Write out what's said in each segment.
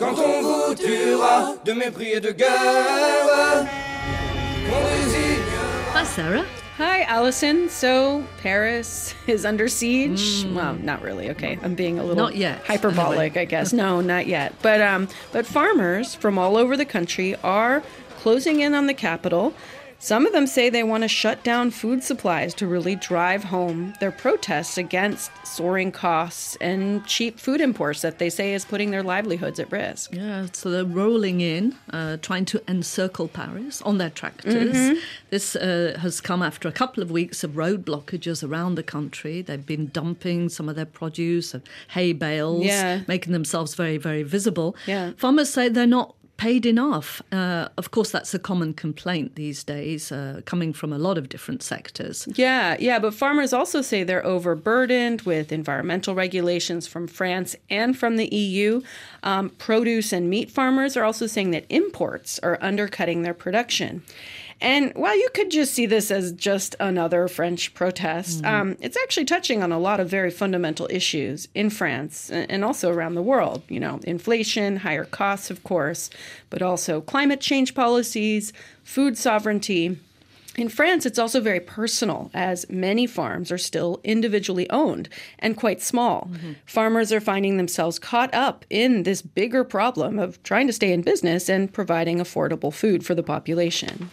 Quand on vouera de mépris et de guerre, qu'on désigne. Hi, Sarah. Hi, Alison. So, Paris is under siege. Well, not really. Okay, I'm being a little Not yet, hyperbolic. I guess. No, not yet. But um, but farmers from all over the country are closing in on the capital. Some of them say they want to shut down food supplies to really drive home their protests against soaring costs and cheap food imports that they say is putting their livelihoods at risk. Yeah, so they're rolling in, uh, trying to encircle Paris on their tractors. This uh, has come after a couple of weeks of road blockages around the country. They've been dumping some of their produce and hay bales, Yeah. making themselves very, very visible. Yeah. Farmers say they're not paid enough. Uh, of course, that's a common complaint these days, uh, coming from a lot of different sectors. Yeah, yeah, but farmers also say they're overburdened with environmental regulations from France and from the EU. Um, produce and meat farmers are also saying that imports are undercutting their production. And while you could just see this as just another French protest, um, it's actually touching on a lot of very fundamental issues in France and also around the world. You know, inflation, higher costs, of course, but also climate change policies, food sovereignty. In France, it's also very personal, as many farms are still individually owned and quite small. Farmers are finding themselves caught up in this bigger problem of trying to stay in business and providing affordable food for the population.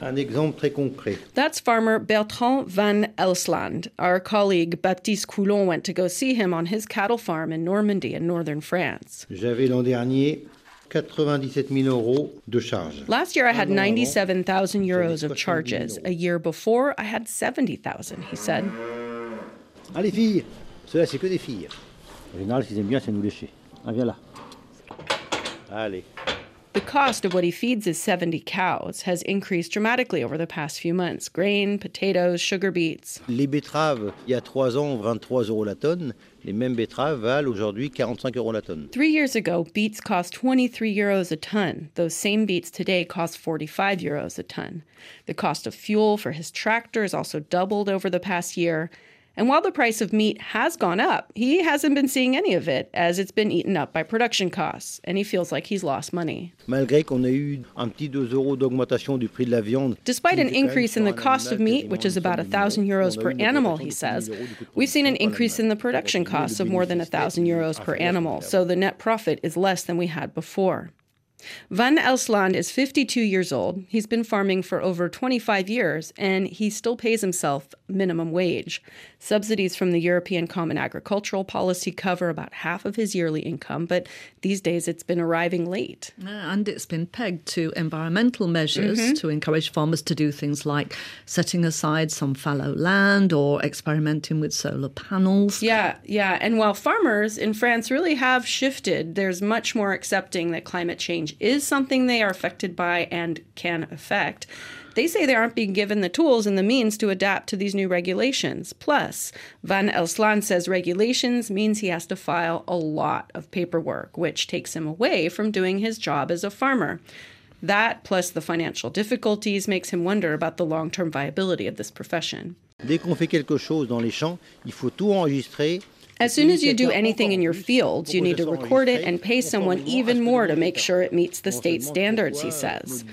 Un exemple très concret. That's farmer Bertrand van Elsland. Our colleague Baptiste Coulon went to go see him on his cattle farm in Normandy in northern France. J'avais l'an dernier 97 000 euros de charges. Last year, I had Un an avant, 97,000 euros of 70 000 charges. A year before, I had 70,000, he said. Ah, les filles Cela, c'est que des filles. En général, ce qu'ils aiment bien, c'est nous lécher. Ah, viens là. Allez. The cost of what he feeds his 70 cows has increased dramatically over the past few months grain, potatoes, sugar beets. Les betteraves, il y a 3 ans, 23 euros la tonne. Les mêmes betteraves valent aujourd'hui 45 euros la tonne. Three years ago, beets cost 23 euros a ton. Those same beets today cost 45 euros a ton. The cost of fuel for his tractor has also doubled over the past year. And while the price of meat has gone up, he hasn't been seeing any of it as it's been eaten up by production costs, and he feels like he's lost money. Malgré qu'on ait eu un petit 2 euros d'augmentation du prix de la viande. Despite an était quand même increase in the cost of meat, which is about a 1,000 euros per animal, he says, 000 euros du coût de we've seen an increase in the production costs of more than net 1,000 euros per animal, so the net profit is less than we had before. Van Elsland is 52 years old. He's been farming for over 25 years, and he still pays himself minimum wage. Subsidies from the European Common Agricultural Policy cover about half of his yearly income, but these days it's been arriving late. Uh, and it's been pegged to environmental measures to encourage farmers to do things like setting aside some fallow land or experimenting with solar panels. Yeah, yeah. And while farmers in France really have shifted, there's much more accepting that climate change is something they are affected by and can affect. They say they aren't being given the tools and the means to adapt to these new regulations. Plus, Van Elsland says regulations means he has to file a lot of paperwork, which takes him away from doing his job as a farmer. That, plus the financial difficulties, makes him wonder about the long term viability of this profession. Dès qu'on fait quelque chose dans les champs, il faut tout enregistrer. As soon as you do anything in your fields, you need to record it and pay someone even more to make sure it meets the state standards, he says.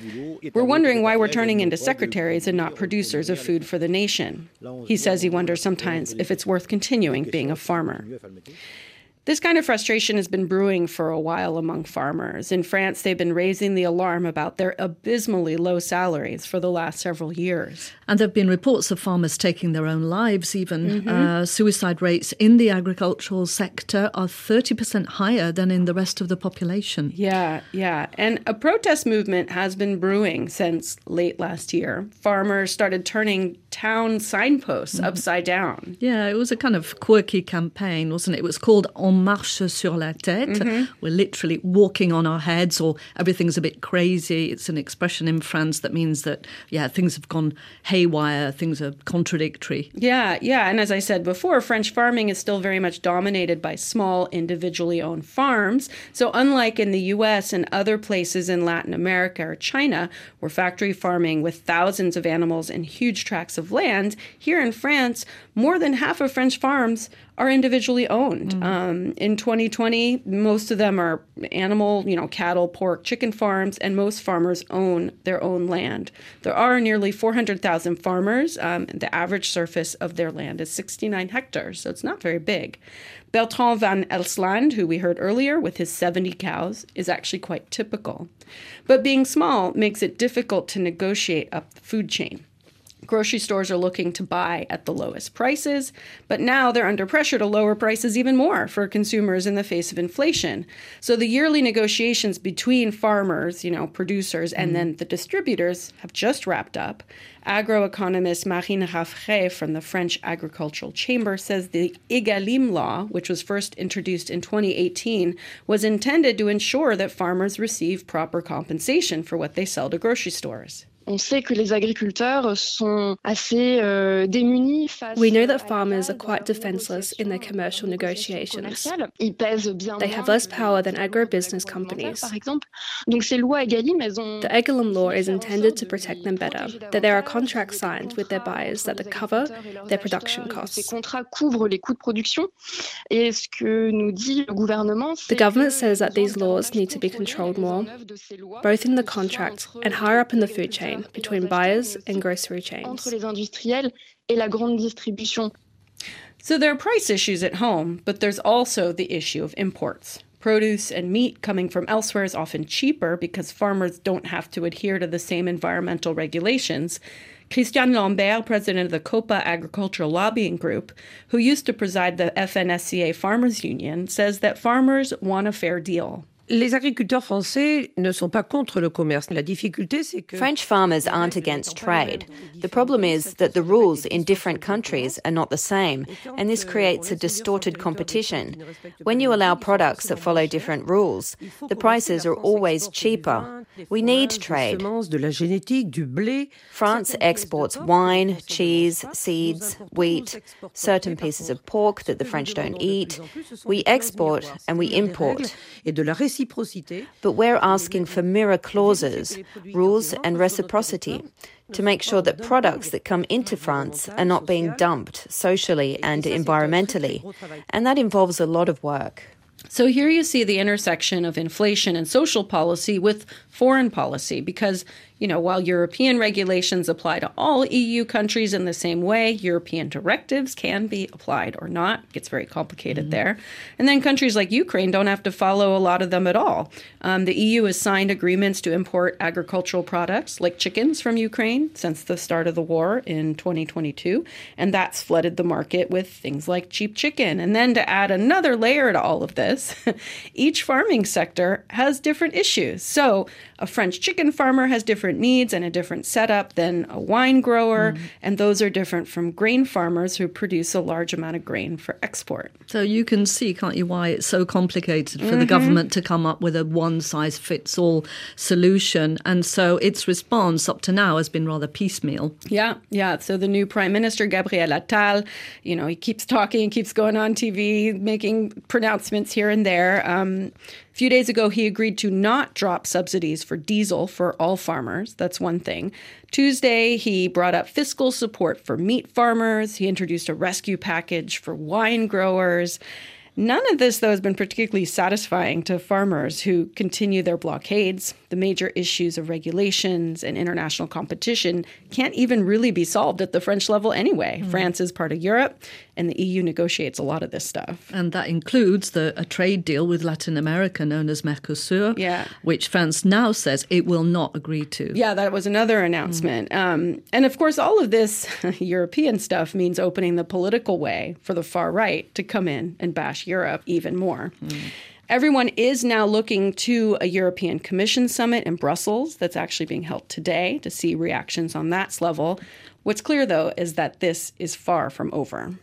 We're wondering why we're turning into secretaries and not producers of food for the nation. He says he wonders sometimes if it's worth continuing being a farmer. This kind of frustration has been brewing for a while among farmers. In France, they've been raising the alarm about their abysmally low salaries for the last several years. And there have been reports of farmers taking their own lives, even. Uh, suicide rates in the agricultural sector are 30% higher than in the rest of the population. Yeah, yeah. And a protest movement has been brewing since late last year. Farmers started turning town signposts upside down. Yeah, it was a kind of quirky campaign, wasn't it? It was called On marche sur la tête. Mm-hmm. We're literally walking on our heads, or everything's a bit crazy. It's an expression in France that means that, yeah, things have gone haywire, things are contradictory. Yeah, yeah. And as I said before, French farming is still very much dominated by small, individually owned farms. So, unlike in the US and other places in Latin America or China, where factory farming with thousands of animals and huge tracts of land, here in France, more than half of French farms are individually owned. Um, Um, in 2020, most of them are animal, you know, cattle, pork, chicken farms, and most farmers own their own land. There are nearly 400,000 farmers. Um, the average surface of their land is 69 hectares, so it's not very big. Bertrand van Elsland, who we heard earlier with his 70 cows, is actually quite typical. But being small makes it difficult to negotiate up the food chain. Grocery stores are looking to buy at the lowest prices, but now they're under pressure to lower prices even more for consumers in the face of inflation. So the yearly negotiations between farmers, you know, producers, and mm. then the distributors have just wrapped up. Agroeconomist Marine Raffray from the French Agricultural Chamber says the Egalim law, which was first introduced in 2018, was intended to ensure that farmers receive proper compensation for what they sell to grocery stores. On sait que les agriculteurs sont assez euh, démunis face We know that farmers are quite defenseless in their commercial euh, negotiations. Ils pèsent bien they have less power than agribusiness companies. Par exemple. Donc ces lois Egalim, elles ont The Egalim law is intended to protect them better, that there are contracts signed with their buyers that cover their production costs. Ces contrats couvrent les coûts de production. Et ce que nous dit le gouvernement, The government says that these laws need to be controlled more, both in the contract and higher up in the food chain chain between buyers and grocery chains. Entre les industriels et la grande distribution. So there are price issues at home, but there's also the issue of imports. Produce and meat coming from elsewhere is often cheaper because farmers don't have to adhere to the same environmental regulations. Christian Lambert, president of the COPA Agricultural Lobbying Group, who used to preside the FNSEA Farmers Union, says that farmers want a fair deal. Les agriculteurs français ne sont pas contre le commerce. La difficulté, c'est que French farmers aren't against trade. The problem is that the rules in different countries are not the same, and this creates a distorted competition. When you allow products that follow different rules, the prices are always cheaper. We need trade. France exports wine, cheese, seeds, wheat, certain pieces of pork that the French don't eat. We export and we import. But we're asking for mirror clauses, rules, and reciprocity to make sure that products that come into France are not being dumped socially and environmentally. And that involves a lot of work. So here you see the intersection of inflation and social policy with foreign policy because you know, while European regulations apply to all EU countries in the same way, European directives can be applied or not. It gets very complicated mm-hmm. there. And then countries like Ukraine don't have to follow a lot of them at all. Um, the EU has signed agreements to import agricultural products like chickens from Ukraine since the start of the war in 2022. And that's flooded the market with things like cheap chicken. And then to add another layer to all of this, each farming sector has different issues. So a French chicken farmer has different needs and a different setup than a wine grower, mm. and those are different from grain farmers who produce a large amount of grain for export. So you can see, can't you, why it's so complicated for mm-hmm. the government to come up with a one size fits all solution. And so its response up to now has been rather piecemeal. Yeah, yeah. So the new Prime Minister, Gabriel Attal, you know, he keeps talking, keeps going on TV, making pronouncements here and there. Um, a few days ago, he agreed to not drop subsidies for diesel for all farmers. That's one thing. Tuesday, he brought up fiscal support for meat farmers. He introduced a rescue package for wine growers. None of this, though, has been particularly satisfying to farmers who continue their blockades. The major issues of regulations and international competition can't even really be solved at the French level anyway. Mm. France is part of Europe, and the EU negotiates a lot of this stuff. And that includes the, a trade deal with Latin America known as Mercosur, yeah. which France now says it will not agree to. Yeah, that was another announcement. Mm. Um, and of course, all of this European stuff means opening the political way for the far right to come in and bash Europe even more. Mm. Everyone is now looking to a European Commission summit in Brussels that's actually being held today to see reactions on that level. What's clear, though, is that this is far from over.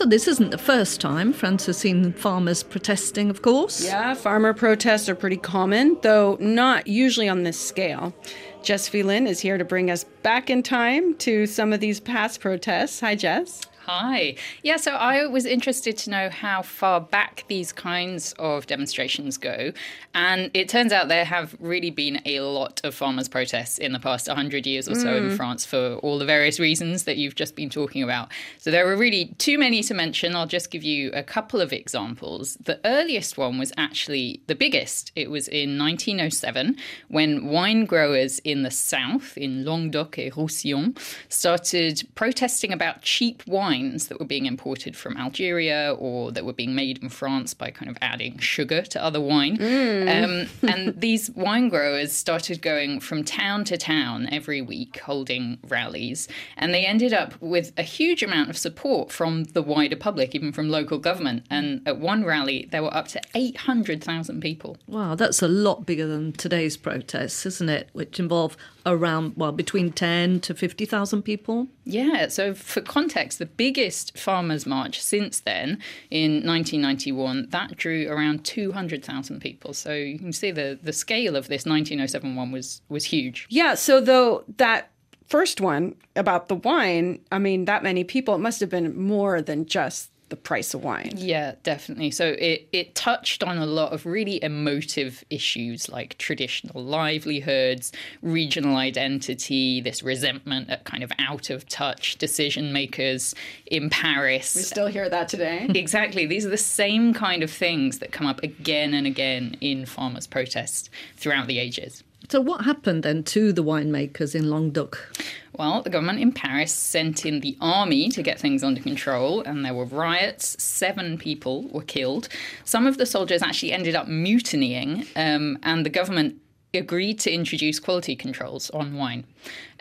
So this isn't the first time France has seen farmers protesting, of course. Yeah, farmer protests are pretty common, though not usually on this scale. Jess Phelan is here to bring us back in time to some of these past protests. Hi, Jess. Hi. Yeah, so I was interested to know how far back these kinds of demonstrations go. And it turns out there have really been a lot of farmers' protests in the past 100 years or so mm. in France for all the various reasons that you've just been talking about. So there are really too many to mention. I'll just give you a couple of examples. The earliest one was actually the biggest. It was in 1907 when wine growers in the south, in Languedoc et Roussillon, started protesting about cheap wine wines that were being imported from Algeria or that were being made in France by kind of adding sugar to other wine. Mm. Um, and these wine growers started going from town to town every week holding rallies. And they ended up with a huge amount of support from the wider public, even from local government. And at one rally, there were up to 800,000 people. Wow, that's a lot bigger than today's protests, isn't it? Which involve around, well, between 10 to 50,000 people. Yeah, so for context, the biggest farmers' march since then in 1991, that drew around 200,000 people. So you can see the, the scale of this 1907 one was, was huge. Yeah, so though that first one about the wine, I mean, that many people, it must have been more than just the price of wine. Yeah, definitely. So it, it touched on a lot of really emotive issues like traditional livelihoods, regional identity, this resentment at kind of out of touch decision makers in Paris. We still hear that today. exactly. These are the same kind of things that come up again and again in farmers' protests throughout the ages. So, what happened then to the winemakers in Languedoc? Well, the government in Paris sent in the army to get things under control, and there were riots. Seven people were killed. Some of the soldiers actually ended up mutinying, um, and the government agreed to introduce quality controls on wine.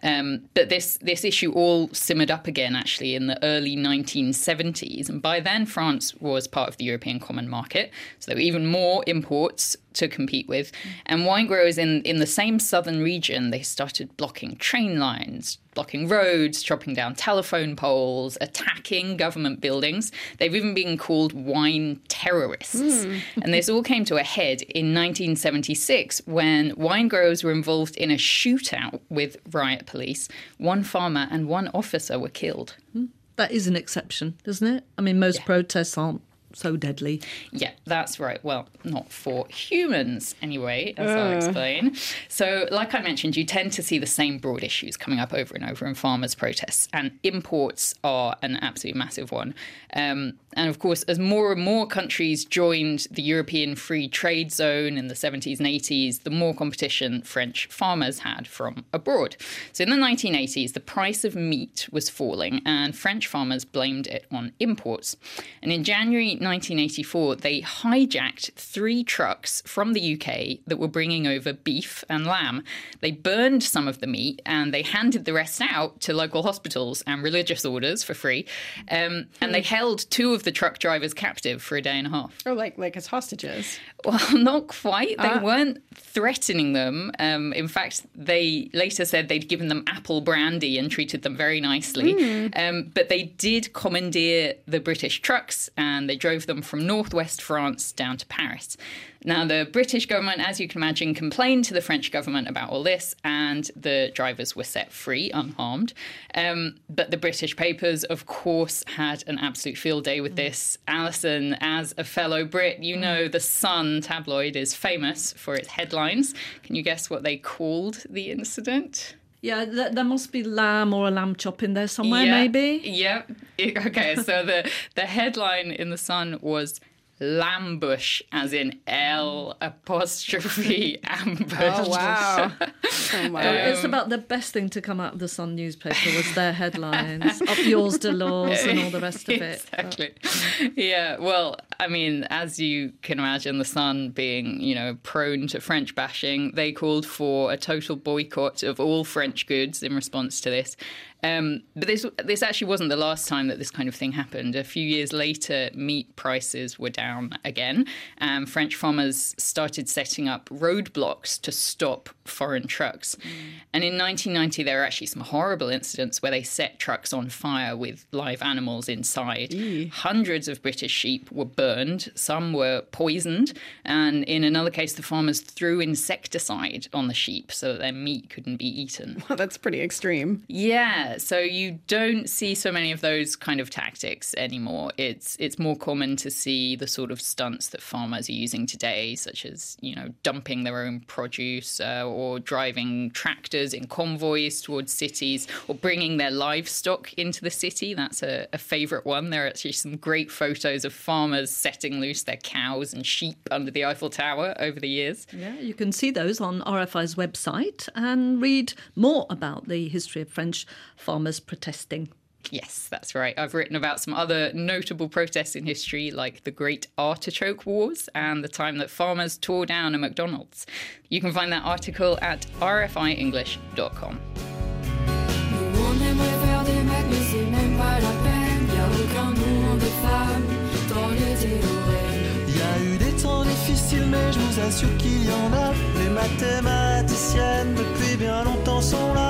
Um, but this this issue all simmered up again actually in the early 1970s, and by then France was part of the European Common Market, so there were even more imports to compete with. And wine growers in in the same southern region they started blocking train lines, blocking roads, chopping down telephone poles, attacking government buildings. They've even been called wine terrorists. Mm. and this all came to a head in 1976 when wine growers were involved in a shootout with riot police. One farmer and one officer were killed. Hmm. That is an exception, isn't it? I mean, most yeah. protests aren't so deadly. Yeah, that's right. Well, not for humans anyway, as uh. I'll explain. So, like I mentioned, you tend to see the same broad issues coming up over and over in farmers' protests, and imports are an absolutely massive one. Um, and of course, as more and more countries joined the European Free Trade Zone in the 70s and 80s, the more competition French farmers had from abroad. So, in the 1980s, the price of meat was falling, and French farmers blamed it on imports. And in January 1984, they hijacked three trucks from the UK that were bringing over beef and lamb. They burned some of the meat and they handed the rest out to local hospitals and religious orders for free. Um, and they held two of the truck drivers captive for a day and a half. Oh, like like as hostages? Well, not quite. They uh. weren't threatening them. Um, in fact, they later said they'd given them apple brandy and treated them very nicely. Mm. Um, but they did commandeer the British trucks and they drove drove them from northwest France down to Paris. Now, the British government, as you can imagine, complained to the French government about all this, and the drivers were set free unharmed. Um, but the British papers, of course, had an absolute field day with this. Alison, as a fellow Brit, you know the Sun tabloid is famous for its headlines. Can you guess what they called the incident? Yeah, th- there must be lamb or a lamb chop in there somewhere, yeah, maybe. Yeah. Okay, so the the headline in the Sun was Lambush, as in L apostrophe ambush. Oh wow! oh, wow. Oh, it's um, about the best thing to come out of the Sun newspaper was their headlines, up yours, Delors, and all the rest of it. Exactly. But, yeah. Well, I mean, as you can imagine, the Sun being you know prone to French bashing, they called for a total boycott of all French goods in response to this. Um, but this this actually wasn't the last time that this kind of thing happened. A few years later, meat prices were down again. and French farmers started setting up roadblocks to stop foreign trucks. Mm. And in 1990, there were actually some horrible incidents where they set trucks on fire with live animals inside. Hundreds of British sheep were burned, some were poisoned, and in another case, the farmers threw insecticide on the sheep so that their meat couldn't be eaten. Well, that's pretty extreme. Yeah, so you don't see so many of those kind of tactics anymore. It's it's more common to see the sort of stunts that farmers are using today, such as you know dumping their own produce uh, or driving tractors in convoys towards cities or bringing their livestock into the city. That's a, a favourite one. There are actually some great photos of farmers setting loose their cows and sheep under the Eiffel Tower over the years. Yeah, you can see those on RFI's website and read more about the history of French farmers protesting. Yes, that's right. I've written about some other notable protests in history, like the Great Artichoke Wars and the time that farmers tore down a McDonald's. You can find that article at rfienglish.com. mais je vous assure qu'il y en a. Les mathématiciennes depuis bien longtemps sont là.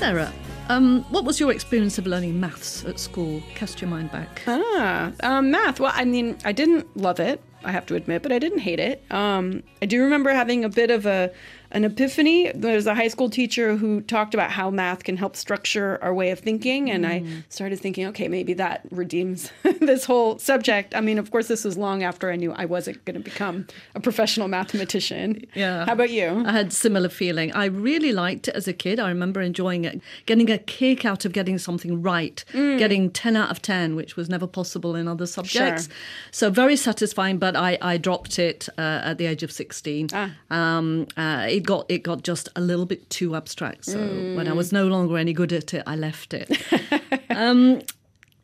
Sarah, um, what was your experience of learning maths at school? Cast your mind back. Ah, um, math. Well, I mean, I didn't love it, I have to admit, but I didn't hate it. Um, I do remember having a bit of a an epiphany. There's a high school teacher who talked about how math can help structure our way of thinking. And mm. I started thinking, okay, maybe that redeems this whole subject. I mean, of course, this was long after I knew I wasn't going to become a professional mathematician. Yeah. How about you? I had similar feeling. I really liked it as a kid. I remember enjoying it, getting a kick out of getting something right, mm. getting 10 out of 10, which was never possible in other subjects. Sure. So very satisfying, but I, I dropped it uh, at the age of 16. Ah. Um, uh, it got it got just a little bit too abstract. So mm. when I was no longer any good at it, I left it. um,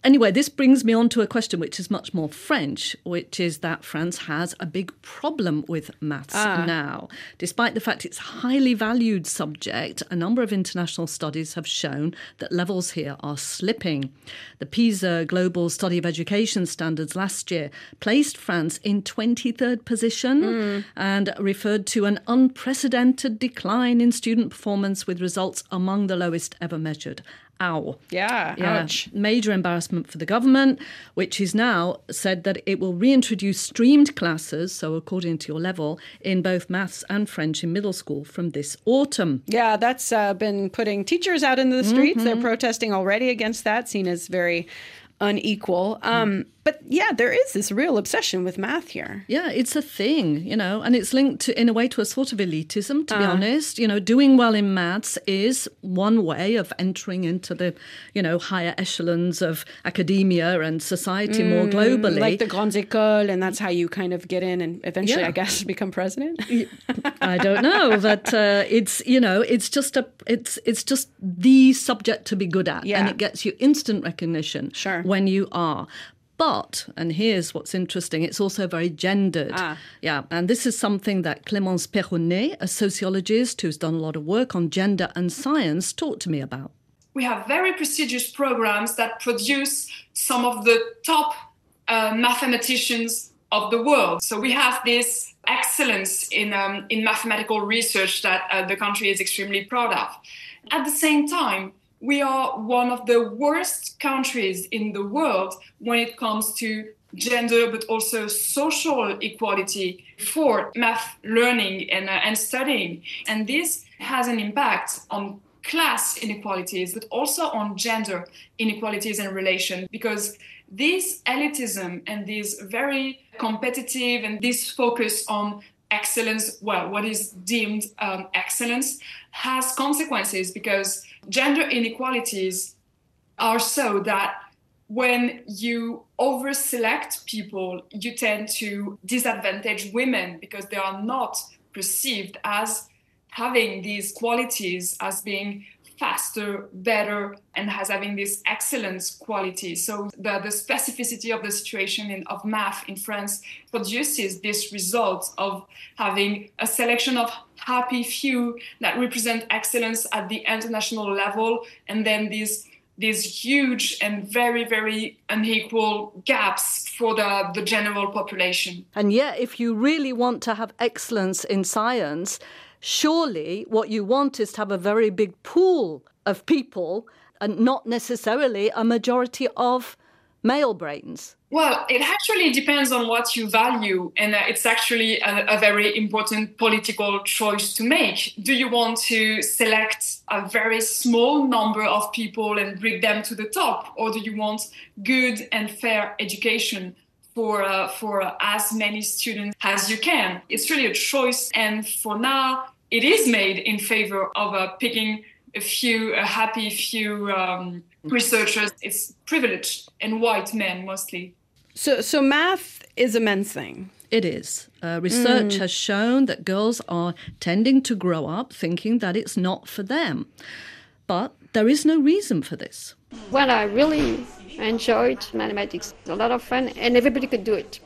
Anyway, this brings me on to a question which is much more French, which is that France has a big problem with maths ah. now. Despite the fact it's a highly valued subject, a number of international studies have shown that levels here are slipping. The PISA Global Study of Education Standards last year placed France in 23rd position mm. and referred to an unprecedented decline in student performance with results among the lowest ever measured. Ow. Yeah, yeah. Ouch. Major embarrassment for the government, which is now said that it will reintroduce streamed classes, so according to your level, in both maths and French in middle school from this autumn. Yeah, that's uh, been putting teachers out into the streets. Mm-hmm. They're protesting already against that, seen as very unequal. Um, but yeah, there is this real obsession with math here. Yeah, it's a thing, you know, and it's linked to, in a way to a sort of elitism, to uh, be honest. You know, doing well in maths is one way of entering into the, you know, higher echelons of academia and society mm, more globally. Like the Grandes Écoles, and that's how you kind of get in and eventually, yeah. I guess, become president. I don't know, but uh, it's, you know, it's just a, it's, it's just the subject to be good at. Yeah. And it gets you instant recognition sure. when you are. But, and here's what's interesting, it's also very gendered. Ah. Yeah, and this is something that Clémence Perronnet, a sociologist who's done a lot of work on gender and science, talked to me about. We have very prestigious programs that produce some of the top uh, mathematicians of the world. So we have this excellence in, um, in mathematical research that uh, the country is extremely proud of. At the same time, we are one of the worst countries in the world when it comes to gender, but also social equality for math learning and, uh, and studying. And this has an impact on class inequalities, but also on gender inequalities and relation, because this elitism and this very competitive and this focus on excellence, well, what is deemed um, excellence, has consequences because gender inequalities are so that when you over select people, you tend to disadvantage women because they are not perceived as having these qualities as being faster, better, and has having this excellence quality. So the, the specificity of the situation in, of math in France produces this result of having a selection of happy few that represent excellence at the international level, and then these these huge and very, very unequal gaps for the, the general population. And yet, if you really want to have excellence in science, surely what you want is to have a very big pool of people and not necessarily a majority of male brains. Well, it actually depends on what you value, and uh, it's actually a, a, very important political choice to make. Do you want to select a very small number of people and bring them to the top, or do you want good and fair education for uh, for uh, as many students as you can? It's really a choice, and for now, it is made in favor of uh, picking a few, a happy few. Um, researchers, it's privileged and white men mostly. So, so math is a men's thing. It is. Uh, research mm. has shown that girls are tending to grow up thinking that it's not for them. But there is no reason for this. Well, I really enjoyed mathematics. A lot of fun, and everybody could do it.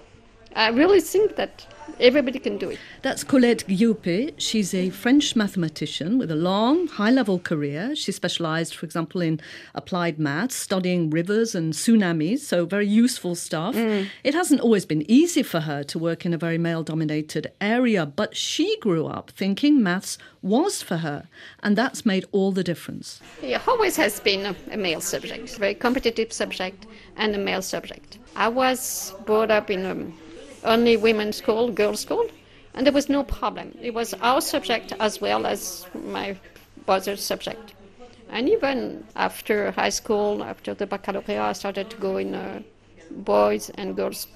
I really think that Everybody can do it. That's Colette Guillopé. She's a French mathematician with a long, high level career. She specialized, for example, in applied maths, studying rivers and tsunamis, so very useful stuff. Mm. It hasn't always been easy for her to work in a very male dominated area, but she grew up thinking maths was for her, and that's made all the difference. It always has been a, a male subject, a very competitive subject, and a male subject. I was brought up in a only women's school, girls' school, and there was no problem. It was our subject as well as my brother's subject. And even after high school, after the baccalaureate, I started to go in a boys and girls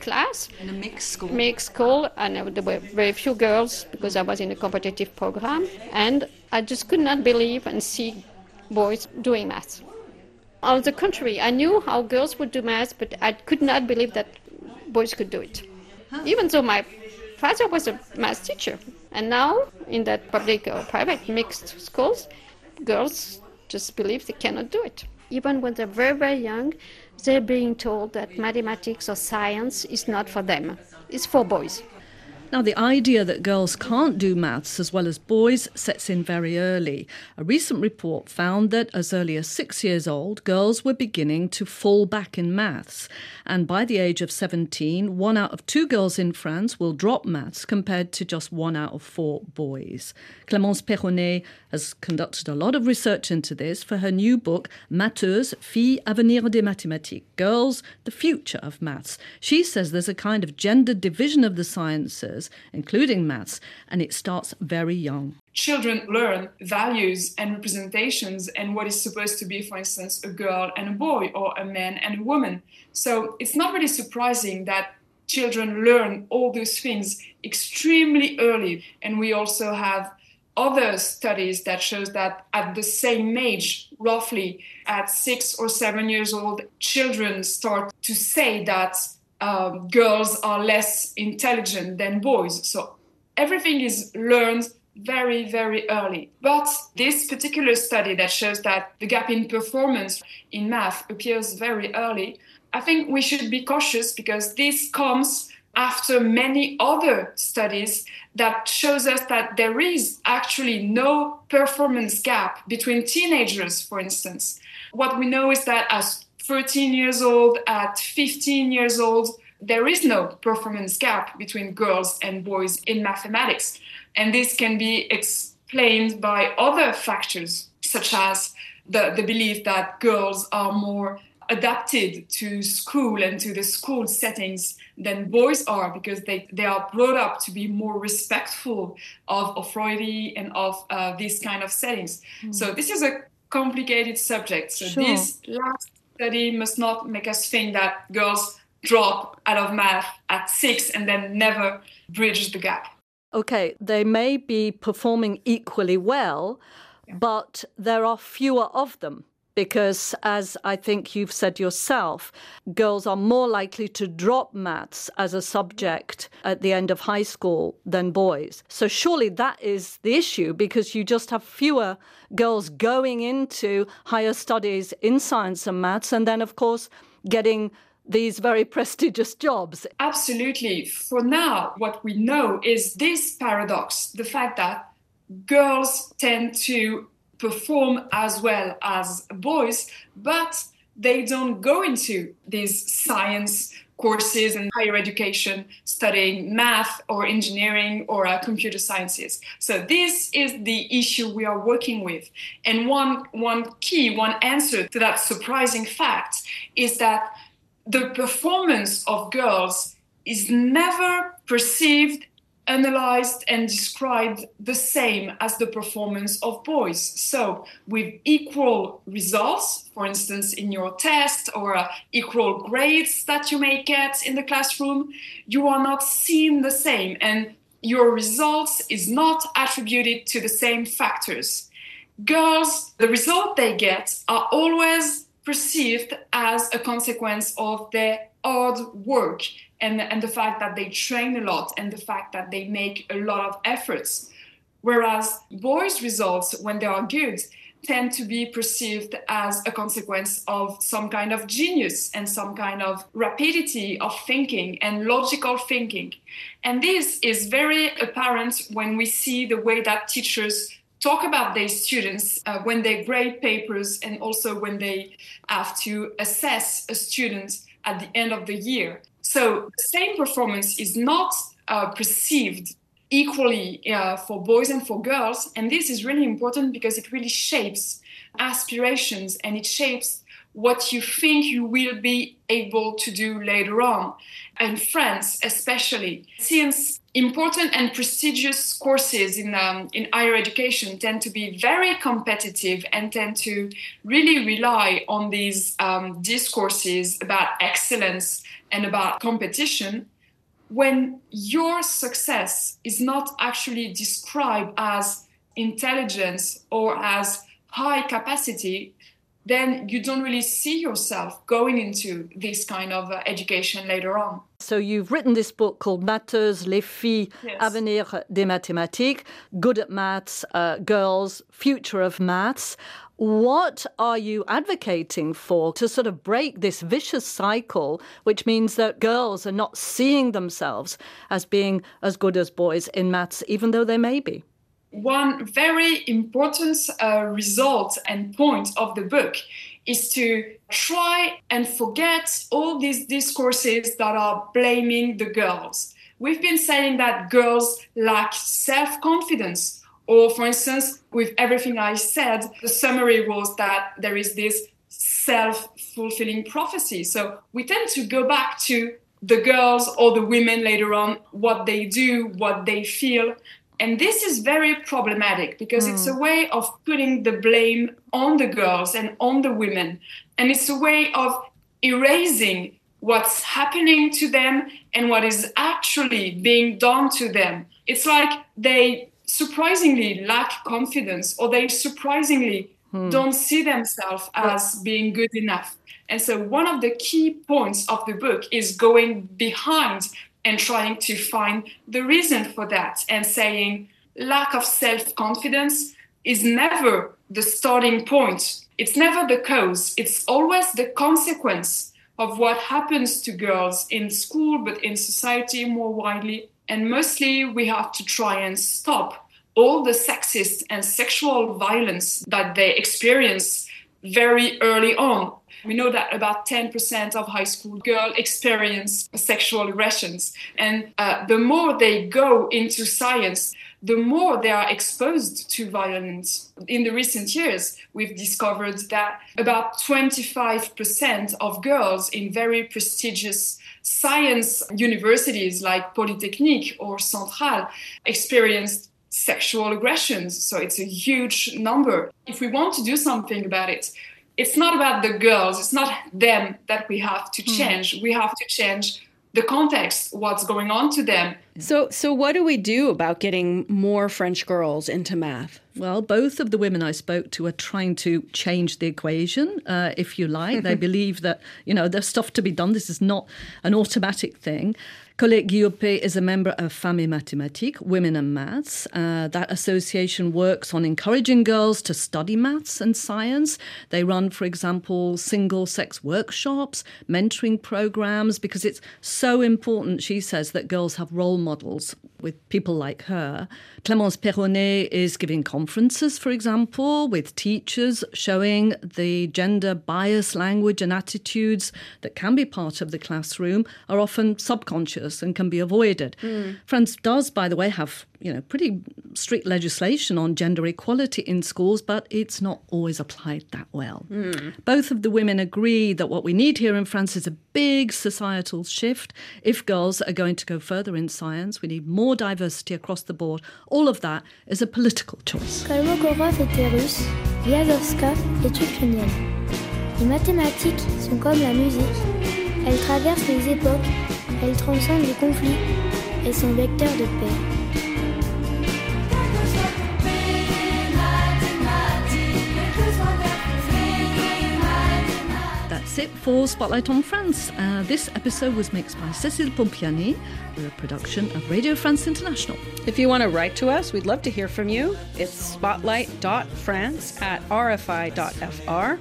class. In a mixed school. Mixed school, and there were very few girls because I was in a competitive program, and I just could not believe and see boys doing math. On the contrary, I knew how girls would do math, but I could not believe that boys could do it. Even though my father was a math teacher. And now, in that public or private mixed schools, girls just believe they cannot do it. Even when they're very, very young, they're being told that mathematics or science is not for them, it's for boys. Now, the idea that girls can't do maths as well as boys sets in very early. A recent report found that as early as six years old, girls were beginning to fall back in maths. And by the age of 17, one out of two girls in France will drop maths compared to just one out of four boys. Clémence Perronnet has conducted a lot of research into this for her new book, Matheuses, Filles, Avenir des Mathématiques Girls, the Future of Maths. She says there's a kind of gender division of the sciences, including maths, and it starts very young. Children learn values and representations and what is supposed to be, for instance, a girl and a boy or a man and a woman. So it's not really surprising that children learn all those things extremely early. And we also have other studies that shows that at the same age roughly at six or seven years old children start to say that um, girls are less intelligent than boys. So everything is learned very very early. But this particular study that shows that the gap in performance in math appears very early i think we should be cautious because this comes after many other studies that shows us that there is actually no performance gap between teenagers for instance. What we know is that as 13 years old at 15 years old there is no performance gap between girls and boys in mathematics and this can be explained by other factors such as the, the belief that girls are more adapted to school and to the school settings than boys are because they, they are brought up to be more respectful of authority and of uh, these kind of settings. Mm. So this is a complicated subject. So sure. this last study must not make us think that girls drop out of math at six and then never bridge the gap. Okay, they may be performing equally well, yeah. but there are fewer of them because, as I think you've said yourself, girls are more likely to drop maths as a subject at the end of high school than boys. So, surely that is the issue because you just have fewer girls going into higher studies in science and maths, and then, of course, getting these very prestigious jobs. Absolutely. For now, what we know is this paradox the fact that girls tend to perform as well as boys, but they don't go into these science courses in higher education studying math or engineering or uh, computer sciences. So this is the issue we are working with. And one, one key, one answer to that surprising fact is that the performance of girls is never perceived analyzed and described the same as the performance of boys. So, with equal results, for instance, in your test or uh, equal grades that you may get in the classroom, you are not seen the same and your results is not attributed to the same factors. Girls, the result they get are always perceived as a consequence of their hard work and, and the fact that they train a lot and the fact that they make a lot of efforts. Whereas boys' results, when they are good, tend to be perceived as a consequence of some kind of genius and some kind of rapidity of thinking and logical thinking. And this is very apparent when we see the way that teachers talk about their students uh, when they grade papers and also when they have to assess a student at the end of the year. So the same performance is not uh, perceived equally uh, for boys and for girls. And this is really important because it really shapes aspirations and it shapes what you think you will be able to do later on. In France, especially, since important and prestigious courses in, um, in higher education tend to be very competitive and tend to really rely on these um, discourses about excellence and about competition, when your success is not actually described as intelligence or as high capacity, then you don't really see yourself going into this kind of uh, education later on. So you've written this book called Matheuses, les filles, yes. avenir des mathématiques, good at maths, uh, girls, future of maths. What are you advocating for to sort of break this vicious cycle, which means that girls are not seeing themselves as being as good as boys in maths, even though they may be? One very important uh, result and point of the book is to try and forget all these discourses that are blaming the girls. We've been saying that girls lack self confidence or, for instance, with everything I said, the summary was that there is this self fulfilling prophecy. So we tend to go back to the girls or the women later on, what they do, what they feel. And this is very problematic because mm. it's a hmm. way of putting the blame on the girls and on the women. And it's a way of erasing what's happening to them and what is actually being done to them. It's like they surprisingly lack confidence or they surprisingly hmm. don't see themselves as being good enough. And so, one of the key points of the book is going behind and trying to find the reason for that and saying lack of self confidence is never the starting point. It's never the cause. It's always the consequence of what happens to girls in school, but in society more widely. And mostly we have to try and stop all the sexist and sexual violence that they experience very early on. We know that about 10% of high school girls experience sexual aggressions. And uh, the more they go into science, the more they are exposed to violence. In the recent years, we've discovered that about 25% of girls in very prestigious science universities like Polytechnique or Centrale experienced sexual aggressions. So it's a huge number. If we want to do something about it, it's not about the girls, it's not them that we have to hmm. change. Mm. We have to change the context, what's going on to them. So, so what do we do about getting more French girls into math? Well, both of the women I spoke to are trying to change the equation, uh, if you like. they believe that you know there's stuff to be done. This is not an automatic thing. Colette Guillopé is a member of Femmes Mathématiques, Women and Maths. Uh, that association works on encouraging girls to study maths and science. They run, for example, single sex workshops, mentoring programs, because it's so important, she says, that girls have role models with people like her. Clémence Perronnet is giving conferences, for example, with teachers showing the gender bias language and attitudes that can be part of the classroom are often subconscious and can be avoided. Mm. France does, by the way, have you know pretty strict legislation on gender equality in schools, but it's not always applied that well. Mm. Both of the women agree that what we need here in France is a big societal shift. If girls are going to go further in science, we need more diversity across the board. All of that is a political choice. Kolmogorov était russe, Vyazovska est ukrainienne. Les mathématiques sont comme la musique. Elles traversent les époques, elles transcendent les conflits et sont vecteurs de paix. that's it for Spotlight on France. Uh, this episode was mixed by Cécile Pompéani. We're a production of Radio France International. If you want to write to us, we'd love to hear from you. It's spotlight.france at rfi.fr.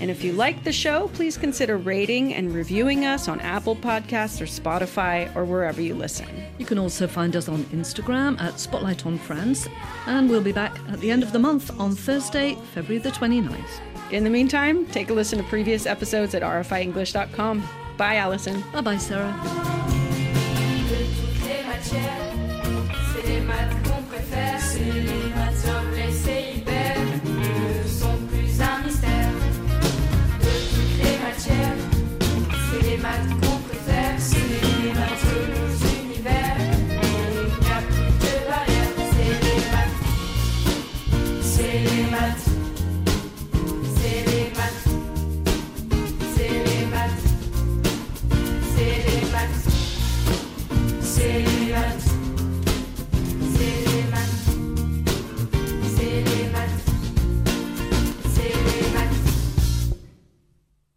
And if you like the show, please consider rating and reviewing us on Apple Podcasts or Spotify or wherever you listen. You can also find us on Instagram at Spotlight on France, and we'll be back at the end of the month on Thursday, February the 29th. In the meantime, take a listen to previous episodes at rfienglish.com. Bye, Alison. Bye bye, Sarah.